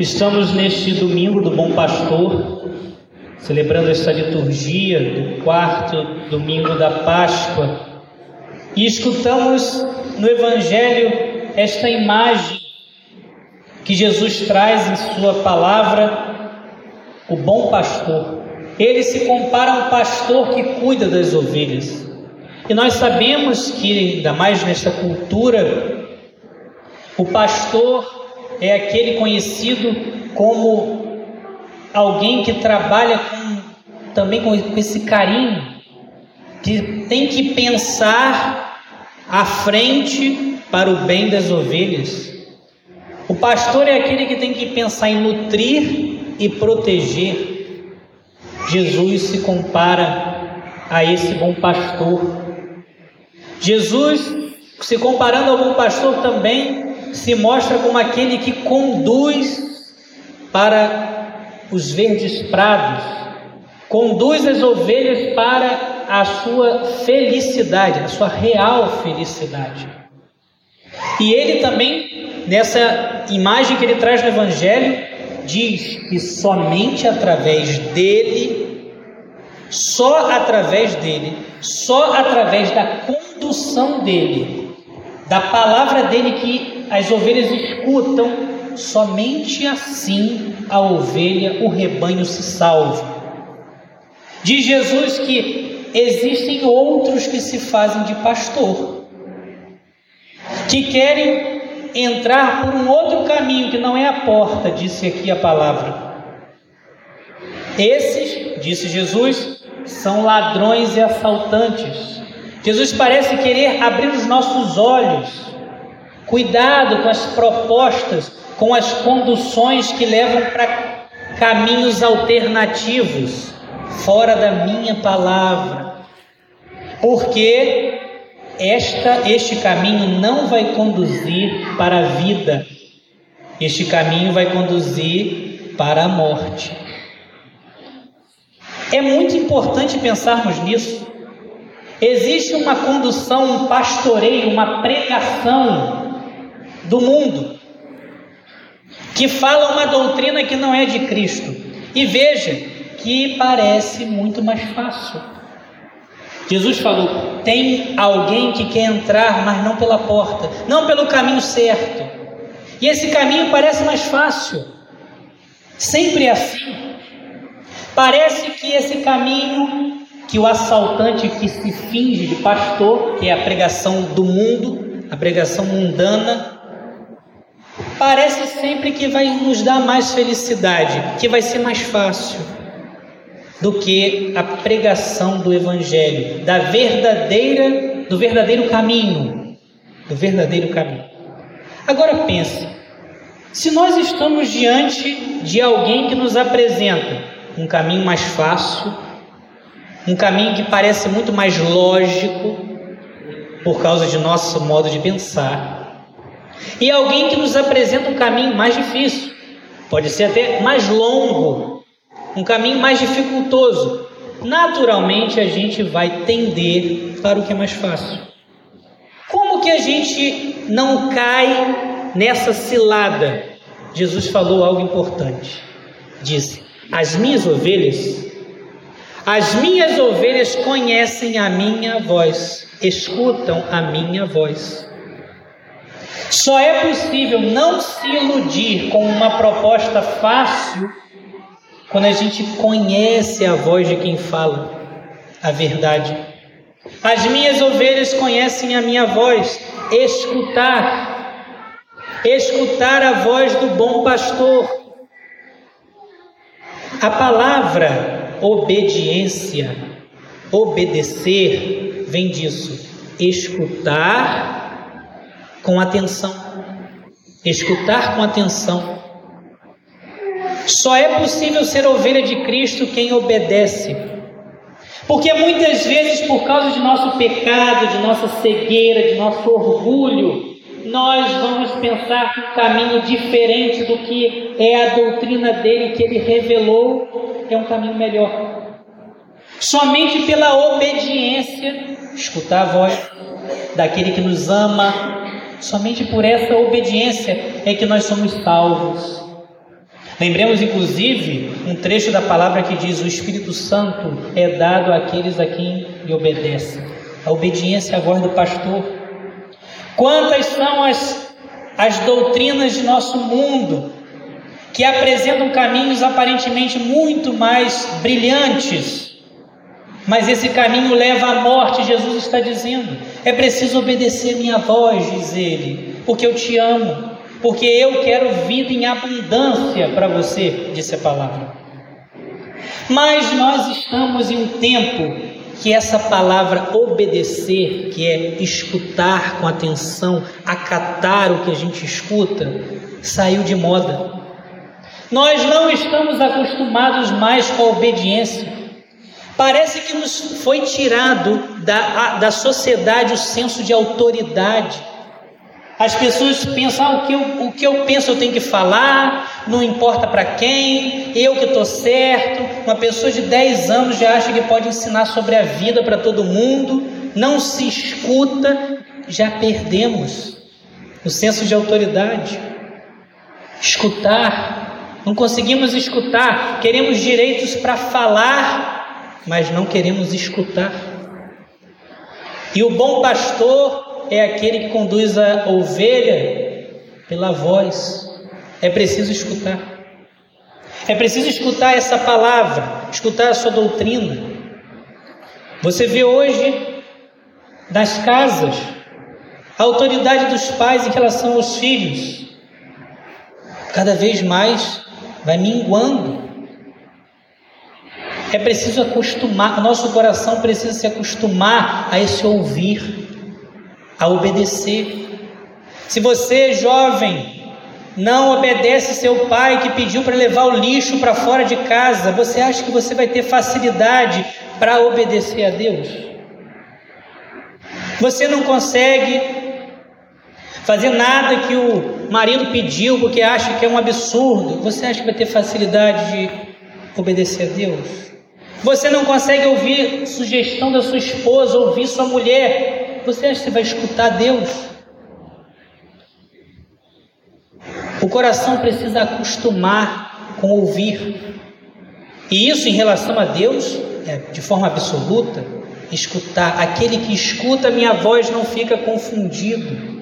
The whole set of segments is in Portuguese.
Estamos neste domingo do Bom Pastor, celebrando esta liturgia do quarto domingo da Páscoa, e escutamos no Evangelho esta imagem que Jesus traz em Sua palavra, o bom pastor. Ele se compara a um pastor que cuida das ovelhas. E nós sabemos que, ainda mais nesta cultura, o pastor é aquele conhecido como alguém que trabalha com, também com esse carinho, que tem que pensar à frente para o bem das ovelhas. O pastor é aquele que tem que pensar em nutrir e proteger. Jesus se compara a esse bom pastor. Jesus, se comparando ao bom pastor também, se mostra como aquele que conduz para os verdes prados, conduz as ovelhas para a sua felicidade, a sua real felicidade. E ele também, nessa imagem que ele traz no Evangelho, diz que somente através dele, só através dele, só através da condução dele, da palavra dele que as ovelhas escutam, somente assim a ovelha, o rebanho se salva. Diz Jesus que existem outros que se fazem de pastor, que querem entrar por um outro caminho que não é a porta, disse aqui a palavra. Esses, disse Jesus, são ladrões e assaltantes. Jesus parece querer abrir os nossos olhos Cuidado com as propostas, com as conduções que levam para caminhos alternativos, fora da minha palavra. Porque esta, este caminho não vai conduzir para a vida, este caminho vai conduzir para a morte. É muito importante pensarmos nisso. Existe uma condução, um pastoreio, uma pregação do mundo, que fala uma doutrina que não é de Cristo. E veja que parece muito mais fácil. Jesus falou: tem alguém que quer entrar, mas não pela porta, não pelo caminho certo. E esse caminho parece mais fácil. Sempre é assim. Parece que esse caminho que o assaltante que se finge de pastor, que é a pregação do mundo, a pregação mundana, parece sempre que vai nos dar mais felicidade, que vai ser mais fácil do que a pregação do evangelho, da verdadeira, do verdadeiro caminho, do verdadeiro caminho. Agora pense, se nós estamos diante de alguém que nos apresenta um caminho mais fácil, um caminho que parece muito mais lógico por causa de nosso modo de pensar, e alguém que nos apresenta um caminho mais difícil, pode ser até mais longo, um caminho mais dificultoso. Naturalmente a gente vai tender para o que é mais fácil. Como que a gente não cai nessa cilada? Jesus falou algo importante. Disse: As minhas ovelhas, as minhas ovelhas conhecem a minha voz, escutam a minha voz. Só é possível não se iludir com uma proposta fácil quando a gente conhece a voz de quem fala a verdade. As minhas ovelhas conhecem a minha voz. Escutar, escutar a voz do bom pastor. A palavra obediência, obedecer, vem disso. Escutar com atenção, escutar com atenção. Só é possível ser ovelha de Cristo quem obedece. Porque muitas vezes, por causa de nosso pecado, de nossa cegueira, de nosso orgulho, nós vamos pensar que um caminho diferente do que é a doutrina dele que ele revelou é um caminho melhor. Somente pela obediência, escutar a voz daquele que nos ama, Somente por essa obediência é que nós somos salvos. Lembremos, inclusive, um trecho da palavra que diz: O Espírito Santo é dado àqueles a quem lhe obedecem. A obediência é a voz do pastor. Quantas são as, as doutrinas de nosso mundo que apresentam caminhos aparentemente muito mais brilhantes, mas esse caminho leva à morte, Jesus está dizendo. É preciso obedecer minha voz, diz ele, porque eu te amo porque eu quero vida em abundância para você, disse a palavra. Mas nós estamos em um tempo que essa palavra obedecer, que é escutar com atenção, acatar o que a gente escuta, saiu de moda. Nós não estamos acostumados mais com a obediência. Parece que nos foi tirado da, da sociedade o senso de autoridade. As pessoas pensam, ah, o, que eu, o que eu penso eu tenho que falar, não importa para quem, eu que estou certo. Uma pessoa de 10 anos já acha que pode ensinar sobre a vida para todo mundo, não se escuta, já perdemos o senso de autoridade. Escutar, não conseguimos escutar, queremos direitos para falar, mas não queremos escutar. E o bom pastor é aquele que conduz a ovelha pela voz. É preciso escutar. É preciso escutar essa palavra, escutar a sua doutrina. Você vê hoje nas casas a autoridade dos pais em relação aos filhos cada vez mais vai minguando. É preciso acostumar, o nosso coração precisa se acostumar a esse ouvir a obedecer. Se você, jovem, não obedece seu pai que pediu para levar o lixo para fora de casa, você acha que você vai ter facilidade para obedecer a Deus? Você não consegue fazer nada que o marido pediu porque acha que é um absurdo. Você acha que vai ter facilidade de obedecer a Deus? Você não consegue ouvir sugestão da sua esposa, ouvir sua mulher você acha que vai escutar Deus? O coração precisa acostumar com ouvir. E isso em relação a Deus, é, de forma absoluta, escutar. Aquele que escuta a minha voz não fica confundido.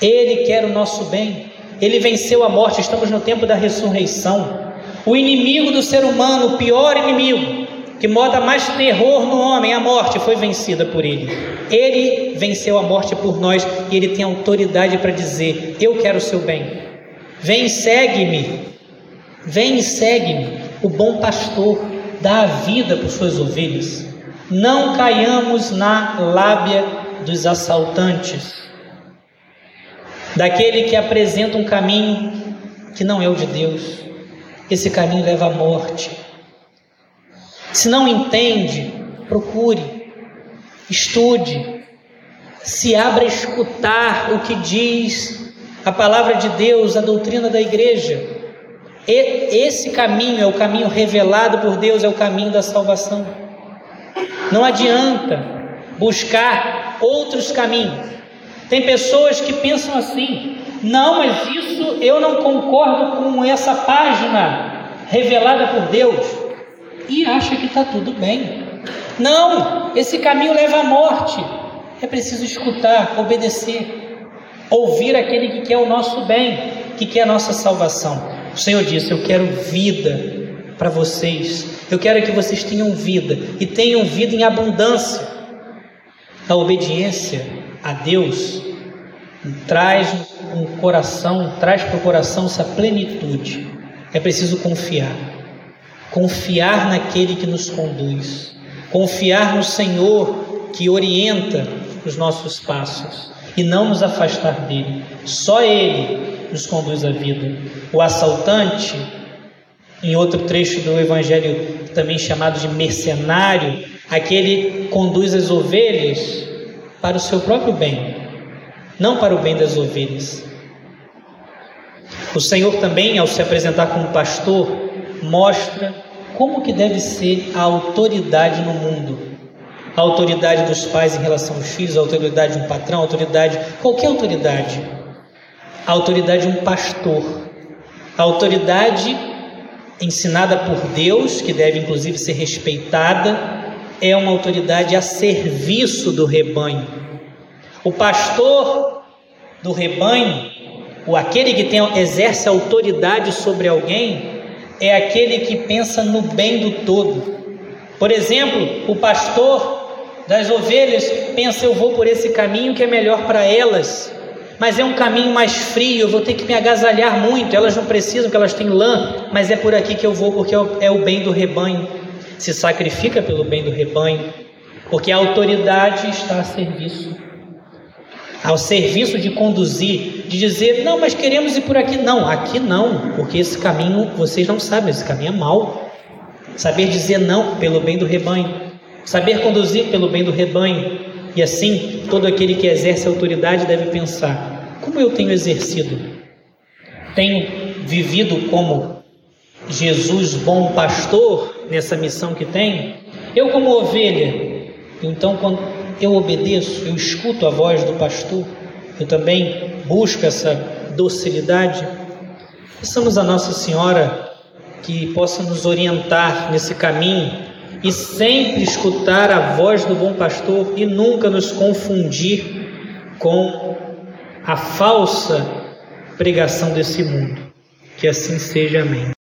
Ele quer o nosso bem. Ele venceu a morte. Estamos no tempo da ressurreição. O inimigo do ser humano, o pior inimigo, que moda mais terror no homem, a morte, foi vencida por ele. Ele venceu a morte por nós e ele tem autoridade para dizer: Eu quero o seu bem. Vem segue-me. Vem e segue-me. O bom pastor dá a vida por suas ovelhas. Não caiamos na lábia dos assaltantes, daquele que apresenta um caminho que não é o de Deus. Esse caminho leva à morte. Se não entende, procure, estude, se abra a escutar o que diz a palavra de Deus, a doutrina da igreja. E esse caminho é o caminho revelado por Deus, é o caminho da salvação. Não adianta buscar outros caminhos. Tem pessoas que pensam assim: não, mas isso eu não concordo com essa página revelada por Deus e acha que está tudo bem. Não, esse caminho leva à morte. É preciso escutar, obedecer, ouvir aquele que quer o nosso bem, que quer a nossa salvação. O Senhor disse: Eu quero vida para vocês. Eu quero que vocês tenham vida e tenham vida em abundância. A obediência a Deus traz um coração, traz para o coração essa plenitude. É preciso confiar confiar naquele que nos conduz, confiar no Senhor que orienta os nossos passos e não nos afastar dele. Só ele nos conduz à vida. O assaltante, em outro trecho do evangelho também chamado de mercenário, aquele conduz as ovelhas para o seu próprio bem, não para o bem das ovelhas. O Senhor também, ao se apresentar como pastor, mostra como que deve ser a autoridade no mundo. A autoridade dos pais em relação aos filhos, a autoridade de um patrão, a autoridade, qualquer autoridade. A autoridade de um pastor. A autoridade ensinada por Deus, que deve inclusive ser respeitada, é uma autoridade a serviço do rebanho. O pastor do rebanho, ou aquele que tem, exerce autoridade sobre alguém, é aquele que pensa no bem do todo. Por exemplo, o pastor das ovelhas pensa: eu vou por esse caminho que é melhor para elas, mas é um caminho mais frio, eu vou ter que me agasalhar muito. Elas não precisam, que elas têm lã, mas é por aqui que eu vou, porque é o bem do rebanho. Se sacrifica pelo bem do rebanho, porque a autoridade está a serviço ao serviço de conduzir, de dizer, não, mas queremos ir por aqui. Não, aqui não, porque esse caminho, vocês não sabem, esse caminho é mau. Saber dizer não pelo bem do rebanho, saber conduzir pelo bem do rebanho. E assim, todo aquele que exerce autoridade deve pensar: como eu tenho exercido? Tenho vivido como Jesus, bom pastor, nessa missão que tenho? Eu, como ovelha, então, quando eu obedeço, eu escuto a voz do pastor, eu também busco essa docilidade. Peçamos a Nossa Senhora que possa nos orientar nesse caminho e sempre escutar a voz do bom pastor e nunca nos confundir com a falsa pregação desse mundo. Que assim seja, amém.